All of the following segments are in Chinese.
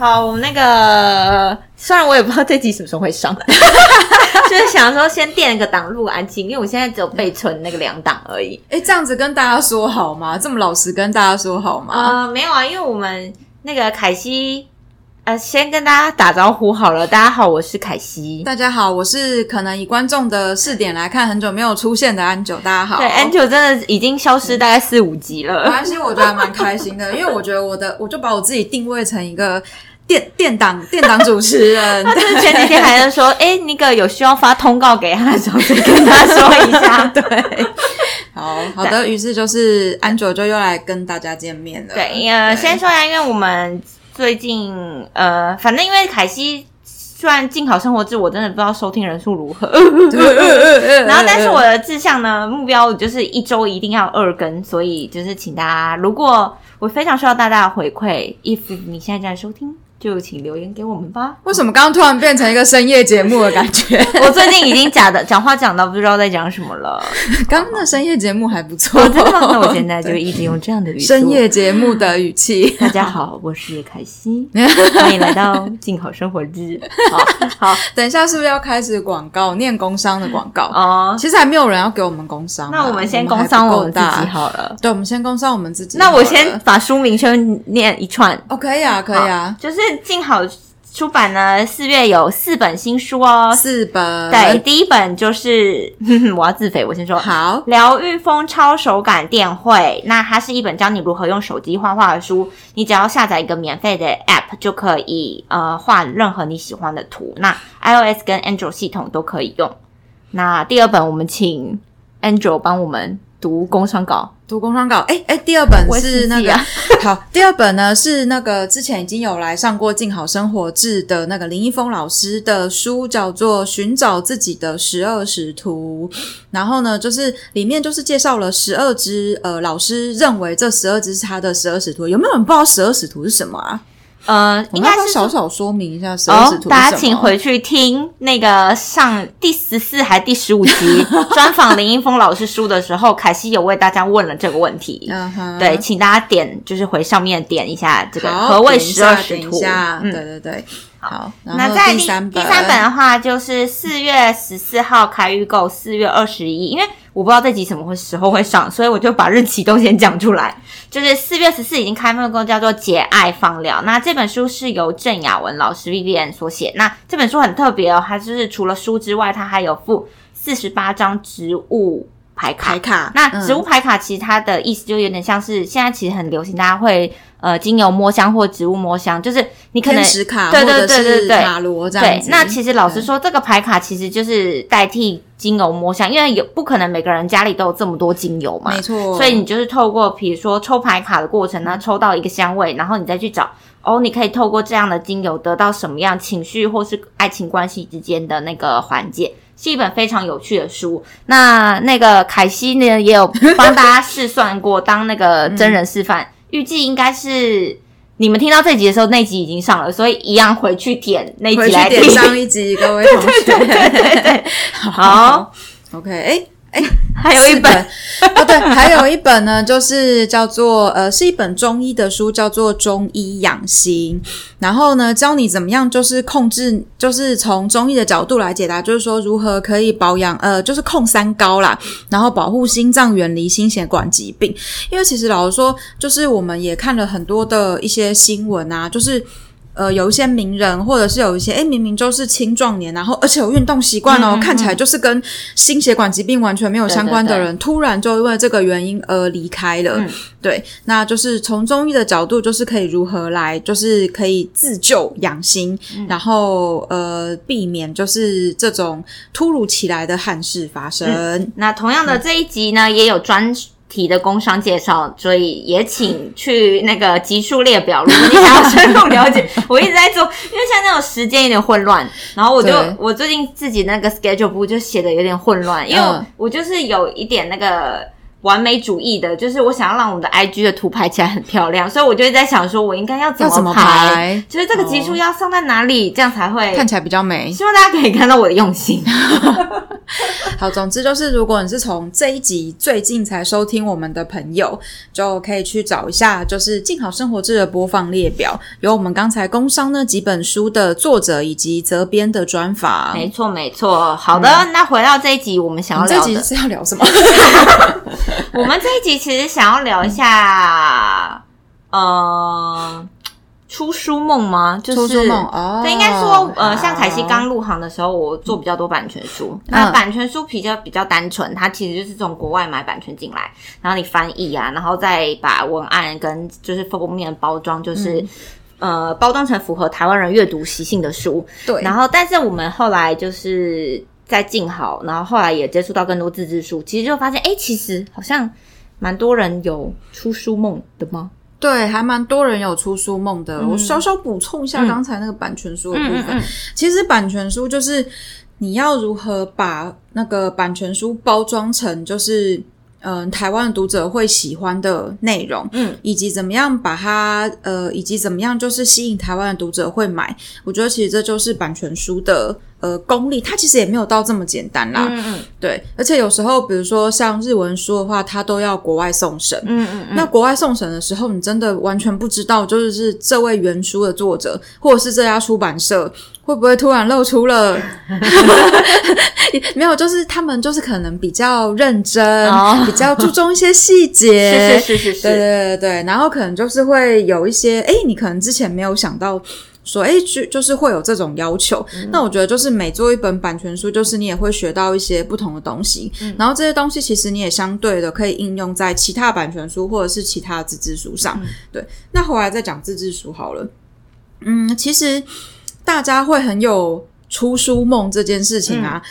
好，我们那个虽然我也不知道这集什么时候会上，就是想说先垫个档录安静，因为我现在只有备存那个两档而已。哎，这样子跟大家说好吗？这么老实跟大家说好吗？呃，没有啊，因为我们那个凯西。呃，先跟大家打招呼好了。大家好，我是凯西。大家好，我是可能以观众的视点来看很久没有出现的安九。大家好，对，安九真的已经消失大概四五集了。没关系，我觉得蛮开心的，因为我觉得我的，我就把我自己定位成一个电电档 电档主持人。他就是前几天还在说，哎，那个有需要发通告给他的时候，就跟他说一下。对，好好的，于是就是安卓就又来跟大家见面了。对，呃，先说一下，因为我们。最近呃，反正因为凯西虽然进好生活志，我真的不知道收听人数如何。然后，但是我的志向呢，目标就是一周一定要二更，所以就是请大家，如果我非常需要大家的回馈，if 你现在在收听。就请留言给我们吧。为什么刚刚突然变成一个深夜节目的感觉？我最近已经假的讲话讲到不知道在讲什么了。刚刚的深夜节目还不错，真的。那我现在就一直用这样的语深夜节目的语气。大家好，我是凯西，欢迎来到进口生活日。好，好，等一下是不是要开始广告？念工商的广告哦。其实还没有人要给我们工商，那我们先工商我们自己好了。对，我们先工商我们自己。那我先把书名先念一串。哦，可以啊，可以啊，就是。静好出版呢，四月有四本新书哦，四本。对，第一本就是 我要自肥，我先说好，疗愈风超手感电绘。那它是一本教你如何用手机画画的书，你只要下载一个免费的 App 就可以呃画任何你喜欢的图。那 iOS 跟 Android 系统都可以用。那第二本我们请 Android 帮我们读工商稿。读工商稿，哎哎，第二本是那个好，第二本呢是那个之前已经有来上过《静好生活志》的那个林一峰老师的书，叫做《寻找自己的十二使徒》。然后呢，就是里面就是介绍了十二只，呃，老师认为这十二只是他的十二使徒。有没有人不知道十二使徒是什么啊？呃，应该是小小说明一下十二使徒。大家请回去听那个上第十四还第十五集 专访林一峰老师书的时候，凯西有为大家问了这个问题。对，请大家点就是回上面点一下这个何谓十二使徒。对对对。好，那在第第三本的话，就是四月十四号开预购，四月二十一。因为我不知道这集什么会时候会上，所以我就把日期都先讲出来。就是四月十四已经开卖过，叫做《节爱放疗》。那这本书是由郑雅文老师 Vivian 所写。那这本书很特别哦，它就是除了书之外，它还有附四十八张植物牌卡。那植物牌卡其实它的意思就有点像是现在其实很流行，大家会。呃，精油摸香或植物摸香，就是你可能对对对对对塔罗这样子。那其实老实说，这个牌卡其实就是代替精油摸香，因为有不可能每个人家里都有这么多精油嘛，没错。所以你就是透过比如说抽牌卡的过程呢，抽到一个香味，然后你再去找哦，你可以透过这样的精油得到什么样情绪或是爱情关系之间的那个缓解，是一本非常有趣的书。那那个凯西呢，也有帮大家试算过，当那个 真人示范。预计应该是你们听到这集的时候，那集已经上了，所以一样回去点那集来听上一集，各位同学。对对对对，好，OK，哎。哎，还有一本 哦，对，还有一本呢，就是叫做呃，是一本中医的书，叫做《中医养心》。然后呢，教你怎么样，就是控制，就是从中医的角度来解答，就是说如何可以保养，呃，就是控三高啦，然后保护心脏，远离心血管疾病。因为其实老实说，就是我们也看了很多的一些新闻啊，就是。呃，有一些名人，或者是有一些，哎，明明就是青壮年，然后而且有运动习惯哦，看起来就是跟心血管疾病完全没有相关的人，突然就因为这个原因而离开了。对，那就是从中医的角度，就是可以如何来，就是可以自救养心，然后呃，避免就是这种突如其来的憾事发生。那同样的这一集呢，也有专。题的工商介绍，所以也请去那个集数列表。如果你想要深入了解，我一直在做，因为现在那种时间有点混乱，然后我就我最近自己那个 schedule 簿就写的有点混乱，因为我就是有一点那个完美主义的，就是我想要让我们的 IG 的图排起来很漂亮，所以我就在想说，我应该要怎么排，就是这个集数要上在哪里，这样才会看起来比较美。希望大家可以看到我的用心。好，总之就是，如果你是从这一集最近才收听我们的朋友，就可以去找一下，就是《静好生活志》的播放列表，有我们刚才工商那几本书的作者以及责编的专访。没错，没错。好的，那回到这一集，我们想要聊的，这集是要聊什么？我们这一集其实想要聊一下，呃。出书梦吗？就是，对，应该说，呃，像凯西刚入行的时候，我做比较多版权书。那版权书比较比较单纯，它其实就是从国外买版权进来，然后你翻译啊，然后再把文案跟就是封面包装，就是呃包装成符合台湾人阅读习性的书。对。然后，但是我们后来就是在静好，然后后来也接触到更多自制书，其实就发现，哎，其实好像蛮多人有出书梦的吗？对，还蛮多人有出书梦的。我稍稍补充一下刚才那个版权书的部分。其实版权书就是你要如何把那个版权书包装成就是嗯台湾读者会喜欢的内容，嗯，以及怎么样把它呃，以及怎么样就是吸引台湾的读者会买。我觉得其实这就是版权书的。呃，功力它其实也没有到这么简单啦。嗯嗯。对，而且有时候，比如说像日文书的话，它都要国外送审。嗯嗯嗯。那国外送审的时候，你真的完全不知道，就是是这位原书的作者，或者是这家出版社，会不会突然露出了？没有，就是他们就是可能比较认真，比较注重一些细节。是是是是是。对对对对，然后可能就是会有一些，哎，你可能之前没有想到。说哎，就就是会有这种要求。那我觉得就是每做一本版权书，就是你也会学到一些不同的东西。然后这些东西其实你也相对的可以应用在其他版权书或者是其他自制书上。对，那后来再讲自制书好了。嗯，其实大家会很有出书梦这件事情啊。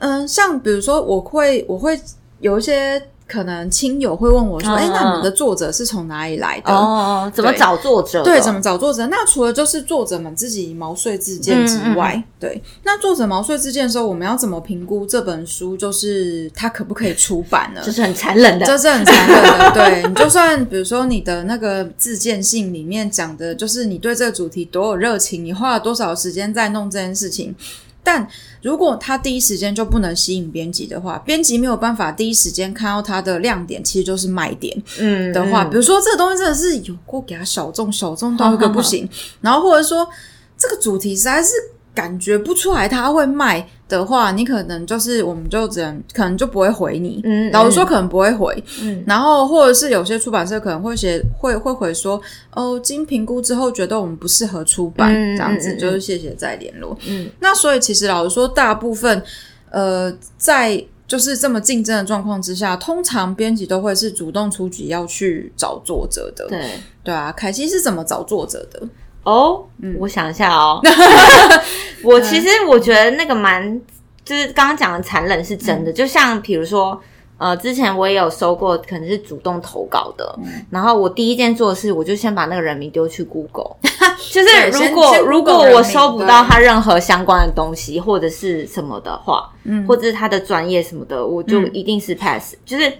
嗯，像比如说我会我会有一些。可能亲友会问我说：“哎，那你们的作者是从哪里来的？哦，怎么找作者？对，怎么找作者？那除了就是作者们自己毛遂自荐之外，对，那作者毛遂自荐的时候，我们要怎么评估这本书？就是它可不可以出版呢？这是很残忍的，这是很残忍的。对 你，就算比如说你的那个自荐信里面讲的，就是你对这个主题多有热情，你花了多少时间在弄这件事情。”但如果他第一时间就不能吸引编辑的话，编辑没有办法第一时间看到他的亮点，其实就是卖点。嗯，的话，比如说这个东西真的是有过给他小众，小众到一个不行，然后或者说这个主题实在是。感觉不出来他会卖的话，你可能就是我们就只能可能就不会回你。嗯，老实说可能不会回。嗯，然后或者是有些出版社可能会写会会回说哦，经评估之后觉得我们不适合出版，这样子就是谢谢再联络。嗯，那所以其实老实说，大部分呃在就是这么竞争的状况之下，通常编辑都会是主动出局要去找作者的。对对啊，凯西是怎么找作者的？哦，我想一下哦，我其实我觉得那个蛮，就是刚刚讲的残忍是真的，就像比如说，呃，之前我也有收过，可能是主动投稿的，然后我第一件做的事，我就先把那个人名丢去 Google，就是如果如果我收不到他任何相关的东西或者是什么的话，嗯，或者是他的专业什么的，我就一定是 pass，就是。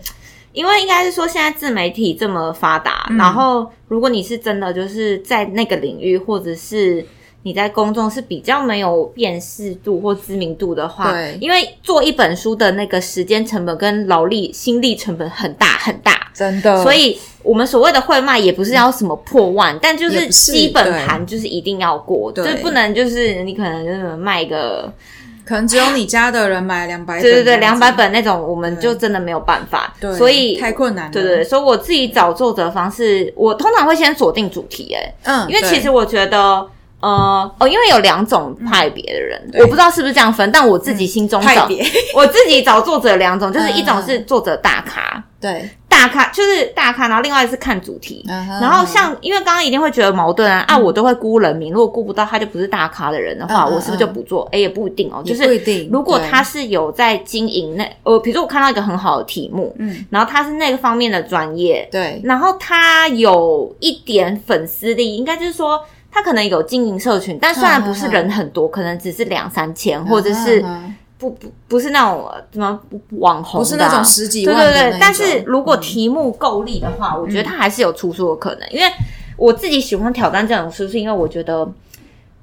因为应该是说，现在自媒体这么发达，然后如果你是真的就是在那个领域，或者是你在公众是比较没有辨识度或知名度的话，对，因为做一本书的那个时间成本跟劳力心力成本很大很大，真的。所以我们所谓的会卖也不是要什么破万，但就是基本盘就是一定要过，就不能就是你可能就是卖个。可能只有你家的人买两百本，对对对，两百本那种，我们就真的没有办法，对所以太困难。对对，所以我自己找作者方式，我通常会先锁定主题，哎，嗯，因为其实我觉得，呃，哦，因为有两种派别的人，我不知道是不是这样分，但我自己心中派别，我自己找作者两种，就是一种是作者大咖，对。大咖就是大咖，然后另外是看主题，然后像因为刚刚一定会觉得矛盾啊，啊，我都会估人名，如果估不到他就不是大咖的人的话，我是不是就不做？哎，也不一定哦，就是如果他是有在经营那，呃，比如说我看到一个很好的题目，嗯，然后他是那个方面的专业，对，然后他有一点粉丝力，应该就是说他可能有经营社群，但虽然不是人很多，可能只是两三千，或者是。不不不是那种什么网红，不是那种十几万。对对对，但是如果题目够力的话，我觉得他还是有出书的可能。因为我自己喜欢挑战这种书，是因为我觉得，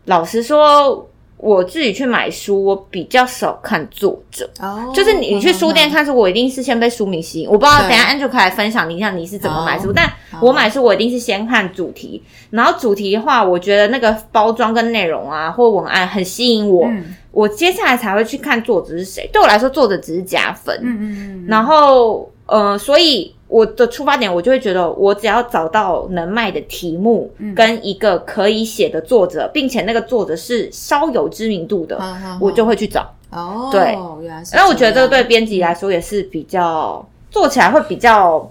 老实说，我自己去买书，我比较少看作者。哦就是你你去书店看书，我一定是先被书名吸引。我不知道等下 Andrew 可以来分享你像你是怎么买书，好但我买书我一定是先看主题，然后主题的话，我觉得那个包装跟内容啊或文案很吸引我，嗯我接下来才会去看作者是谁。对我来说，作者只是加分。嗯嗯嗯，然后呃，所以我的出发点，我就会觉得，我只要找到能卖的题目，嗯跟一个可以写的作者，并且那个作者是稍有知名度的，好好好我就会去找。哦，对原来是。然后我觉得这个对编辑来说也是比较做起来会比较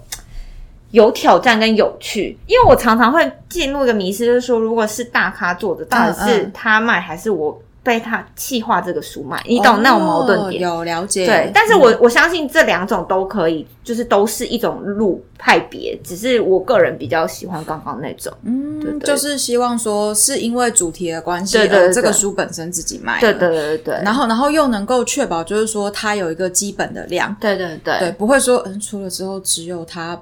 有挑战跟有趣，因为我常常会进入一个迷失，就是说，如果是大咖做的，到底是嗯他卖还是我被他气化这个书卖？你懂那种矛盾点？哦有了解，对，但是我、我相信这两种都可以，就是都是一种路派别，只是我个人比较喜欢刚刚那种。嗯，对对就是希望说是因为主题的关系，对对对而这个书本身自己卖，对对。对对对，然后，然后又能够确保，就是说它有一个基本的量，对对对对，不会说嗯出了之后只有他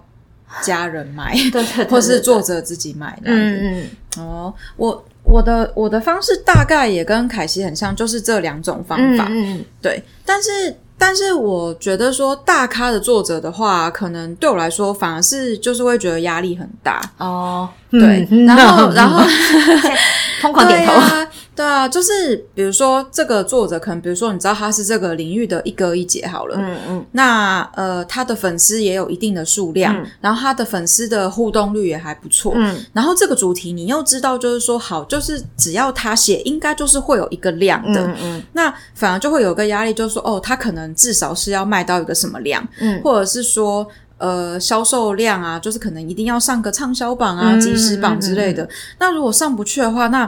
家人买，对对，或是作者者自己买这样子。嗯嗯哦，我我的我的方式大概也跟凯西很像，就是这两种方法。嗯嗯对，但是但是我觉得说大咖的作者的话，可能对我来说反而是就是会觉得压力很大。哦，对，嗯然后然后 疯狂点头。啊，对啊，就是比如说这个作者，可能比如说你知道他是这个领域的一哥一姐好了，嗯嗯那呃他的粉丝也有一定的数量，嗯然后他的粉丝的互动率也还不错，嗯然后这个主题你又知道，就是说好，就是只要他写，应该就是会有一个量的，嗯嗯那反而就会有个压力，就是说哦，他可能至少是要卖到一个什么量，嗯或者是说。呃，销售量啊，就是可能一定要上个畅销榜啊、嗯即时榜之类的。那如果上不去的话，那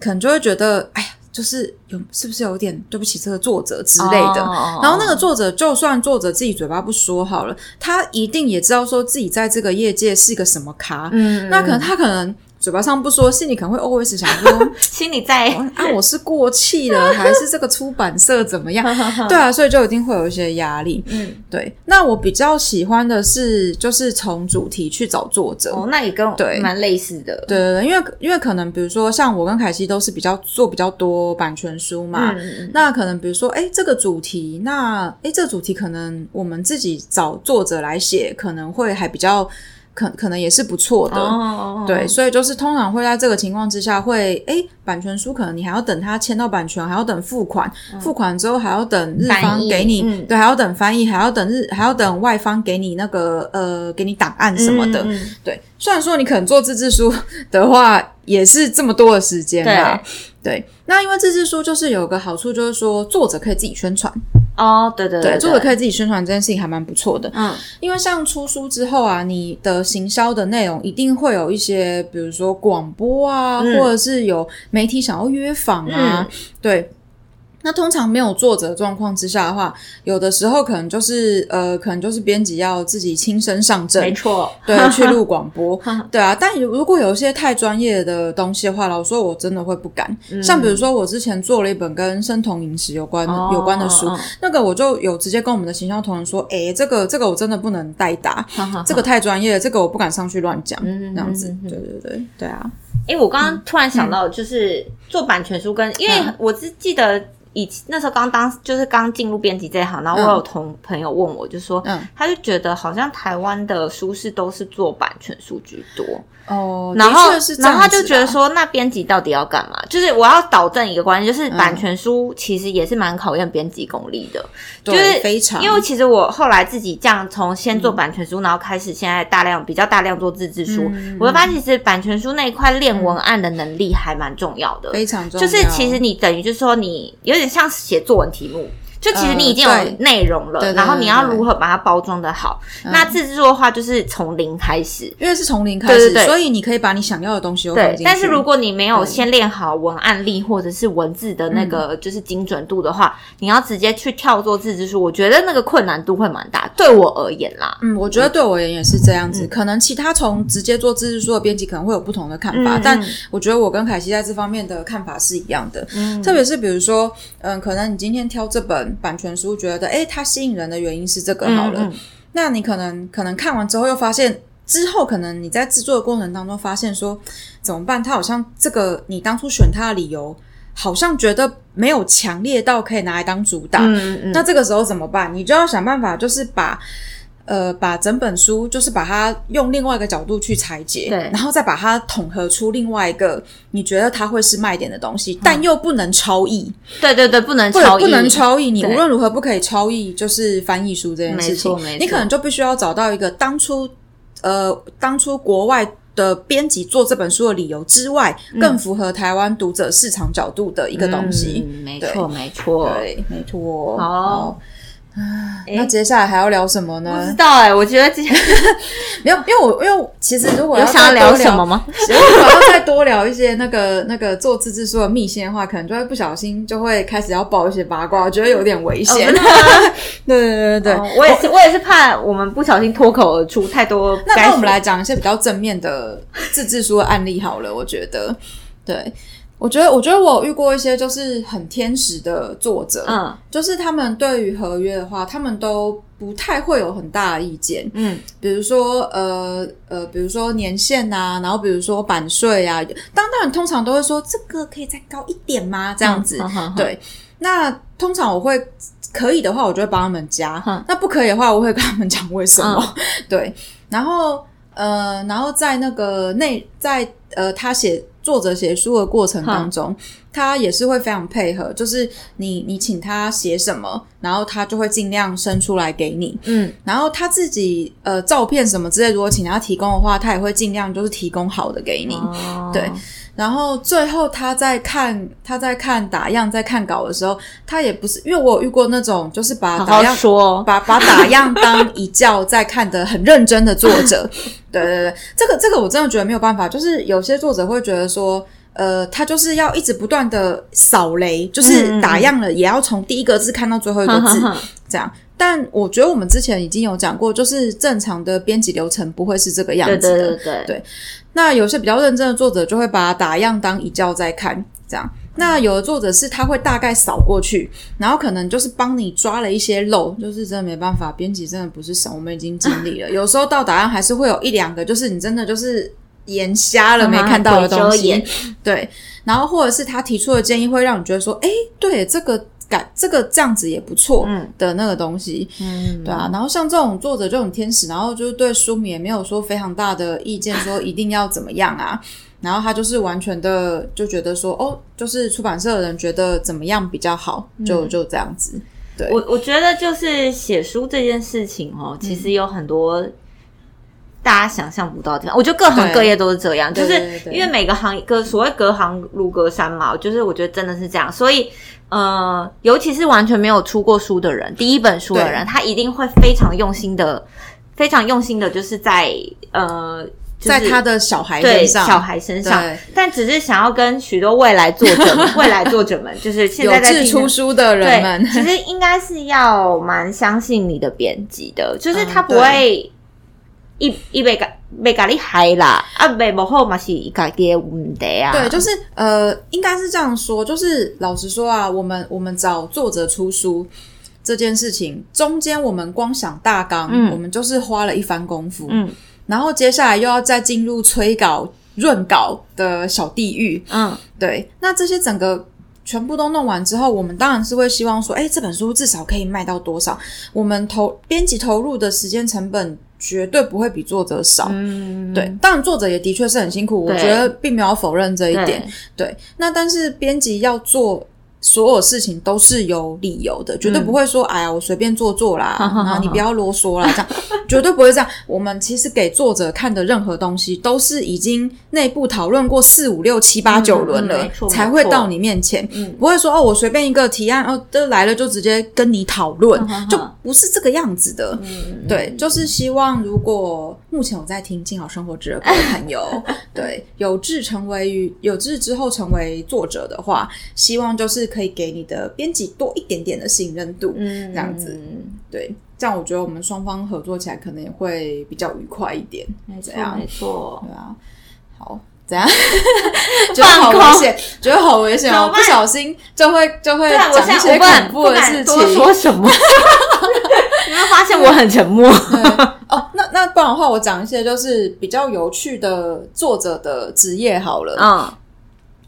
可能就会觉得，哎呀，就是有是不是有点对不起这个作者之类的。哦然后那个作者，就算作者自己嘴巴不说好了，他一定也知道说自己在这个业界是一个什么咖。嗯，那可能他可能嘴巴上不说，心里可能会 always 想说，心里在啊，我是过气了，还是这个出版社怎么样？对啊，所以就一定会有一些压力。嗯对，那我比较喜欢的是，就是从主题去找作者。哦，那也跟我对蛮类似的。对对对，因为因为可能比如说像我跟凯西都是比较做比较多版权书嘛，嗯嗯那可能比如说，哎，这个主题，那哎，这个主题可能我们自己找作者来写，可能会还比较可可能也是不错的。哦，对，所以就是通常会在这个情况之下会，哎，版权书可能你还要等他签到版权，还要等付款，付款之后还要等日方给你，嗯。对，还要等翻译，还要等日，还要等外方给你那个呃，给你档案什么的。对，虽然说你可能做自制书的话，也是这么多的时间啦。对，那因为自制书就是有个好处，就是说作者可以自己宣传，哦，对对对，作者可以，自己宣传这件事情还蛮不错的。嗯因为像出书之后啊，你的行销的内容一定会有一些，比如说广播啊，嗯或者是有媒体想要约访啊，对。那通常没有作者的状况之下的话，有的时候可能就是呃，可能就是编辑要自己亲身上阵没，错，对，去录广播，对啊。但如果有一些太专业的东西的话，老实说我真的会不敢。像比如说，我之前做了一本跟生酮饮食有关、哦有关的书，嗯那个我就有直接跟我们的行销同仁说，哎，这个这个我真的不能代打，嗯这个太专业了，这个我不敢上去乱讲，嗯这样子对对对对啊，因为我刚刚突然想到，就是做版权书跟，因为嗯。我只记得以那时候刚当就是刚进入编辑这一行，然后我有同朋友问我，就说，嗯。他就觉得好像台湾的书是都是做版权书居多，哦，然后然后他就觉得说，那编辑到底要干嘛？就是我要导正一个观念，就是嗯。版权书其实也是蛮考验编辑功力的，就是非常，因为其实我后来自己这样从先做版权书，然后开始现在大量比较大量做自制书，嗯。我会发现其实版权书那一块练文案的能力还蛮重要的，非常重要，就是其实你等于就是说你有点像写作文题目。就其实你已经有内容了，然后你要如何把它包装的好？那自制作的话，就是从零开始。因为是从零开始，对对对所以你可以把你想要的东西但是如果你没有先练好文案力或者是文字的那个嗯就是精准度的话，你要直接去跳做自制书，我觉得那个困难度会蛮大。对我而言啦，嗯，我觉得对我而言也是这样子。嗯可能其他从直接做自制书的编辑可能会有不同的看法，嗯但嗯我觉得我跟凯西在这方面的看法是一样的。嗯特别是比如说，嗯，可能你今天挑这本版权书，觉得诶它吸引人的原因是这个好了，嗯嗯那你可能可能看完之后又发现。之后可能你在制作的过程当中发现说怎么办？它好像这个你当初选它的理由好像觉得没有强烈到可以拿来当主打。那这个时候怎么办？你就要想办法，就是把呃把整本书，就是把它用另外一个角度去拆解，对然后再把它统合出另外一个你觉得它会是卖点的东西，但又不能超译，对对对，不能不超译，不能超译。你对无论如何不可以超译，就是翻译书这件事情没错没，错你可能就必须要找到一个当初呃当初国外。的编辑做这本书的理由之外，更符合台湾读者市场角度的一个东西。嗯没错没错。对，没错。好，那接下来还要聊什么不呢知？道哎，我觉得今天 没有，因为我因为其实如果要想要聊什么？吗？如果要再多聊一些那个那个做自制书的秘辛的话，可能就会不小心就会开始要爆一些八卦，我觉得有点危险。哦 对对对对。哦我也是，我也是怕我们不小心脱口而出太多。那那我们来讲一些比较正面的自制书的案例好了。我觉得，对我觉得我觉得我遇过一些就是很天使的作者，嗯就是他们对于合约的话，他们都不太会有很大的意见。嗯比如说，呃呃，比如说年限啊，然后比如说版税啊，当当然通常都会说这个可以再高一点吗？这样子，对。那通常我会可以的话，我就会帮他们加；哼那不可以的话，我会跟他们讲为什么。对，然后呃，然后在那个内在呃，他写作者写书的过程当中，他也是会非常配合，就是你你请他写什么，然后他就会尽量生出来给你。嗯然后他自己呃照片什么之类，如果请他提供的话，他也会尽量就是提供好的给你。哦对然后最后他在看他在看打样在看稿的时候，他也不是因为我有遇过那种就是把打样说。把把打样当一教在看的很认真的作者，对对对，这个这个我真的觉得没有办法，就是有些作者会觉得说。呃，他就是要一直不断的扫雷，就是打样了，也要从第一个字看到最后一个字，这样。但我觉得我们之前已经有讲过，就是正常的编辑流程不会是这个样子的。对对对对那有些比较认真的作者就会把打样当一教在看，这样。那有的作者是他会大概扫过去，然后可能就是帮你抓了一些漏，就是真的没办法，编辑真的不是神，我们已经尽力了。有时候到答案还是会有一两个，就是你真的就是眼瞎了没看到的东西。对。然后或者是他提出的建议会让你觉得说，哎，对，这个感这个这样子也不错嗯。的那个东西，嗯，对啊，然后像这种作者这种天使，然后就是对书迷也没有说非常大的意见，说一定要怎么样啊。然后他就是完全的就觉得说，哦，就是出版社的人觉得怎么样比较好，就就这样子。对，我我觉得就是写书这件事情哦，其实有很多大家想象不到的地方。我觉得各行各业都是这样，就是因为每个行隔所谓隔行如隔山嘛，就是我觉得真的是这样，所以。呃，尤其是完全没有出过书的人，第一本书的人，他一定会非常用心的，非常用心的，就是在呃，就是在他的小孩对身上，小孩身上。对，但只是想要跟许多未来作者们、未来作者们，就是现在在出书的人对，们，其实应该是要蛮相信你的编辑的，就是他嗯不会一一被咖被咖喱害啦，啊，袂无好嘛是家己的问题啊。对，就是呃，应该是这样说，就是老实说啊，我们我们找作者出书这件事情，中间我们光想大纲，嗯我们就是花了一番功夫，嗯然后接下来又要再进入催稿、润稿的小地狱，嗯，对，那这些整个。全部都弄完之后，我们当然是会希望说，哎，这本书至少可以卖到多少？我们投编辑投入的时间成本绝对不会比作者少。嗯，对，当然作者也的确是很辛苦，我觉得并没有否认这一对点。对，那但是编辑要做所有事情都是有理由的，绝对不会说，哎呀，我随便做做啦，好好好然后你不要啰嗦啦，这样 绝对不会这样。我们其实给作者看的任何东西，都是已经内部讨论过四五六七八九轮了才会到你面前。嗯不会说哦，我随便一个提案哦，都来了就直接跟你讨论就不是这个样子的。嗯对，就是希望如果目前我在听《静好生活》之的朋友，对有志成为有志之后成为作者的话，希望就是可以给你的编辑多一点点的信任度，嗯，这样子对，这样我觉得我们双方合作起来可能也会比较愉快一点，没错没错。对啊，好。怎样？觉得好危险，觉得好危险哦！不小心就会就会讲一些恐怖的事情。说什么。你有没有发现我很沉默？哦，那那不然的话，我讲一些就是比较有趣的作者的职业好了。嗯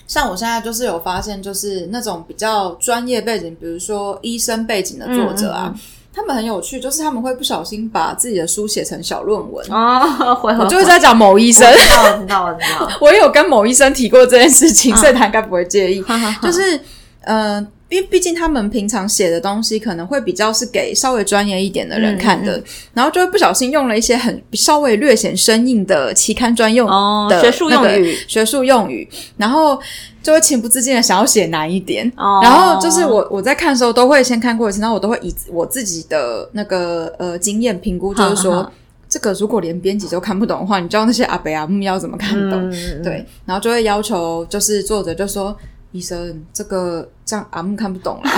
像我现在就是有发现，就是那种比较专业背景，比如说医生背景的作者啊，他们很有趣，就是他们会不小心把自己的书写成小论文。哦，回合我就是在讲某医生，我知道，我知道，我知道。我有跟某医生提过这件事情，所以他应该不会介意。就是呃，因为毕竟他们平常写的东西可能会比较是给稍微专业一点的人看的，然后就会不小心用了一些很稍微略显生硬的期刊专用的学术用语，学术用语，然后就会情不自禁的想要写难一点。然后就是我我在看的时候都会先看过一次，然后我都会以我自己的那个呃经验评估，就是说。这个如果连编辑都看不懂的话，你知道那些阿北阿木要怎么看懂？对，然后就会要求，就是作者就说：“医生，这个这样阿木看不懂了。”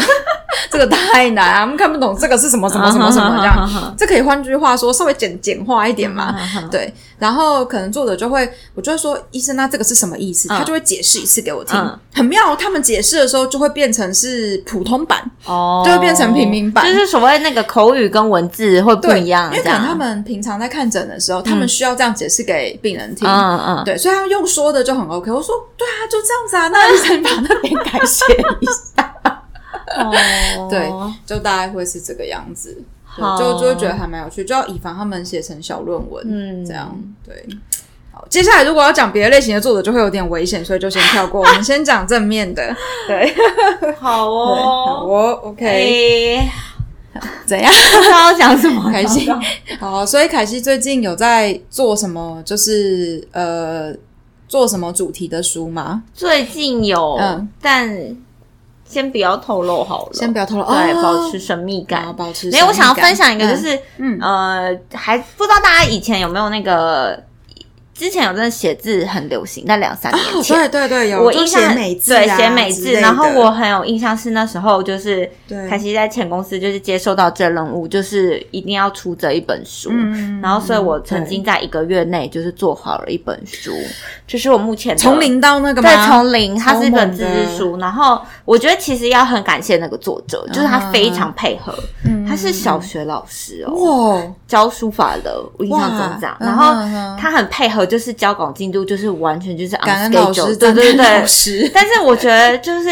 这个太难啊，我们看不懂这个是什么什么什么什么这样。这可以换句话说，稍微简简化一点嘛。对，然后可能作者就会，我就会说，医生，那这个是什么意思？他就会解释一次给我听，很妙。他们解释的时候就会变成是普通版，哦，就会变成平民版，就是所谓那个口语跟文字会不一样。因为可能他们平常在看诊的时候，他们需要这样解释给病人听。嗯嗯，对，所以他用说的就很 OK。我说，对啊，就这样子啊，那 医生把那边改写一下。哦，对，就大概会是这个样子，就就会觉得还蛮有趣，就要以防他们写成小论文，嗯，这样对。好，接下来如果要讲别的类型的作者，就会有点危险，所以就先跳过。我们先讲正面的，对，好哦，好哦，OK，怎样？他要讲什么？凯西，好，所以凯西最近有在做什么？就是呃，做什么主题的书吗？最近有，但。先不要透露好了，先不要透露，对，保持神秘感，保持。没有，我想要分享一个，就是，嗯，呃，还不知道大家以前有没有那个。之前有真的写字很流行，在两三年前，对对对，有我印象美字，对写美字，然后我很有印象是那时候就是凯西在前公司就是接受到这任务，就是一定要出这一本书，然后所以我曾经在一个月内就是做好了一本书，就是我目前从零到那个对从零，它是一本自制书，然后我觉得其实要很感谢那个作者，就是他非常配合，他是小学老师哦，教书法的，我印象中这样，然后他很配合。就是交稿进度，就是完全就是 on schedule，对对对。但是我觉得就是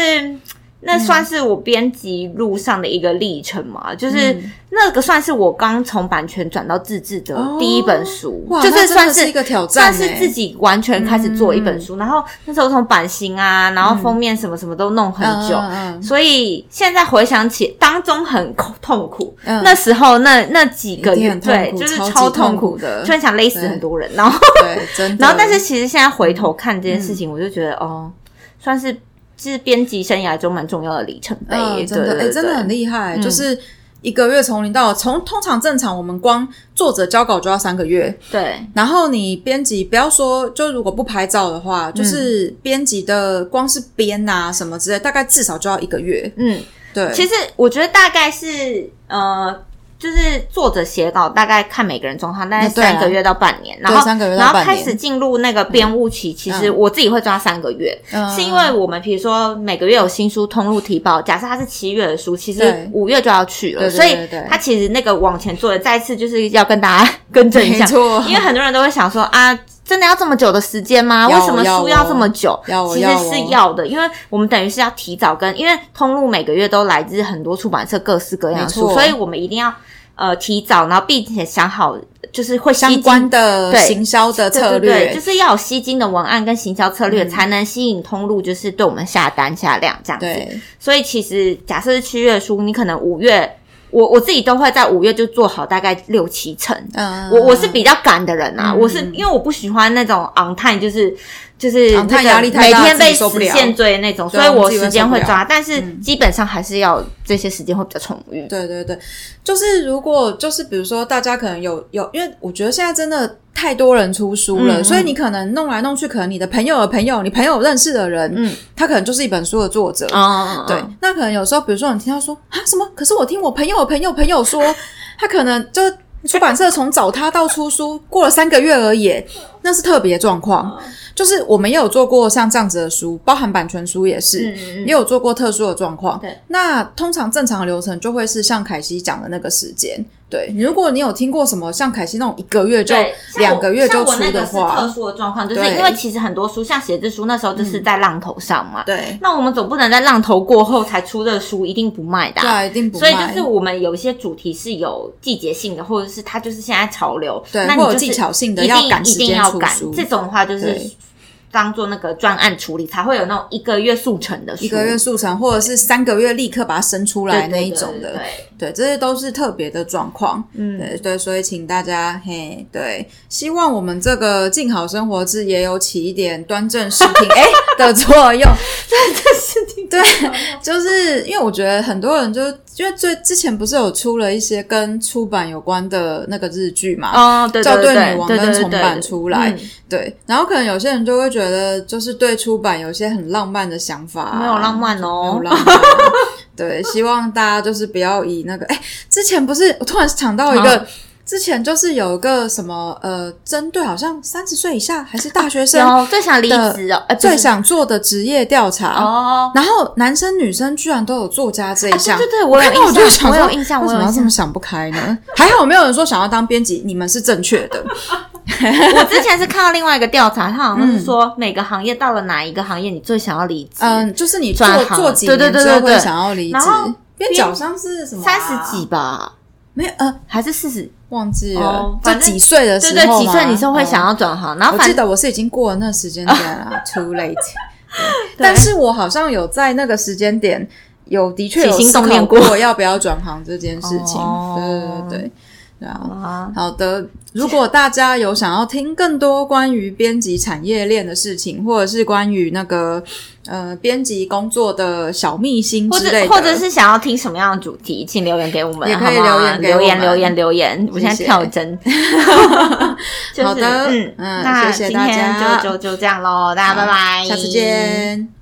那算是我编辑路上的一个历程嘛，就是。那个算是我刚从版权转到自制的第一本书，就是算是一个挑战，算是自己完全开始做一本书。然后那时候从版型啊，然后封面什么什么都弄很久，所以现在回想起当中很痛苦。那时候那那几个月，对，就是超痛苦的，就很想勒死很多人。然后，然后但是其实现在回头看这件事情，我就觉得哦，算是是编辑生涯中蛮重要的里程碑。真的，哎，真的很厉害，就是。一个月从零到从通常正常，我们光作者交稿就要三个月。对，然后你编辑不要说，就如果不拍照的话，就是编辑的光是编啊什么之类，大概至少就要一个月。嗯，对。其实我觉得大概是呃。就是作者写稿，大概看每个人状况，大概三个月到半年，然后然后开始进入那个编务期。其实我自己会抓三个月，是因为我们比如说每个月有新书通路提报，假设它是七月的书，其实五月就要去了，所以它其实那个往前做的再次就是要跟大家 更正一下，因为很多人都会想说啊。真的要这么久的时间吗？为什么书要这么久？其实是要的，因为我们等于是要提早跟，因为通路每个月都来自很多出版社各式各样的书，所以我们一定要呃提早，然后并且想好就是会相关的行销的策略，就是要有吸金的文案跟行销策略，才能吸引通路，就是对我们下单下量这样子。所以其实假设是七月书，你可能五月。我我自己都会在五月就做好大概六七成，嗯我我是比较赶的人啊，我是因为我不喜欢那种 on time，就是就是压力太大，每天被死线追的那种，所以我时间会抓，但是基本上还是要这些时间会比较充裕。对对对，就是如果就是比如说大家可能有有，因为我觉得现在真的。太多人出书了，所以你可能弄来弄去，可能你的朋友的朋友，你朋友认识的人，嗯，他可能就是一本书的作者啊。对，那可能有时候，比如说你听到说啊什么，可是我听我朋友的朋友朋友说，他可能就出版社从找他到出书过了三个月而已，那是特别状况。就是我们也有做过像这样子的书，包含版权书也是，也有做过特殊的状况。对，那通常正常流程就会是像凯西讲的那个时间。对，如果你有听过什么像凯西那种一个月就两个月就出像我那个是特，殊的状况，就是因为其实很多书，像写字书那时候就是在浪头上嘛。对，那我们总不能在浪头过后才出的书，一定不卖的、啊。对啊，一定不所以就是我们有一些主题是有季节性的，或者是它就是现在潮流，对那你就是或有技巧性的一要定一定赶时间要赶出书。这种的话就是对当做那个专案处理，才会有那种一个月速成的，一个月速成，或者是三个月立刻把它生出来那一种的，对对对，这些都是特别的状况。嗯。对对，所以请大家嘿，对，希望我们这个静好生活志也有起一点端正视听 哎的作用。对，就是因为我觉得很多人就因为最之前不是有出了一些跟出版有关的那个日剧嘛，哦，对校对对对女王对对对跟重版对出来。嗯。对，然后可能有些人就会觉得，就是对出版有些很浪漫的想法啊、没有浪漫没哦有，浪漫啊。对，希望大家就是不要以那个，哎，之前不是我突然想到一个好，之前就是有一个什么呃，针对好像三十岁以下还是大学生有最想离职哦，呃，最想做的职业调查，哦。然后男生女生居然都有作家这一项，啊对对对我有印 象我有印象为什么要这么想不开呢？还好没有人说想要当编辑，你们是正确的。我之前是看到另外一个调查，他好像是说每个行业到了哪一个行业你最想要离职，嗯，就是你做做几年之后会想要离职然后，因为脚上是什么啊三十几吧，没有呃还是四十？忘记了哦，就几岁的时对对，候吗几岁你是会想哦要转行，然后反我记得我是已经过了那时间点了，too late。但是我好像有在那个时间点有的确有心思考过过要不要转行这件事情。哦对对对对，对啊。啊，好的，如果大家有想要听更多关于编辑产业链的事情，或者是关于那个呃编辑工作的小秘辛或之类的，者或者是想要听什么样的主题，请留言给我们，也可以留言留言留言留言，我现在跳针。就是好的嗯嗯那谢谢大今天家就就就这样喽，大家拜拜，下次见。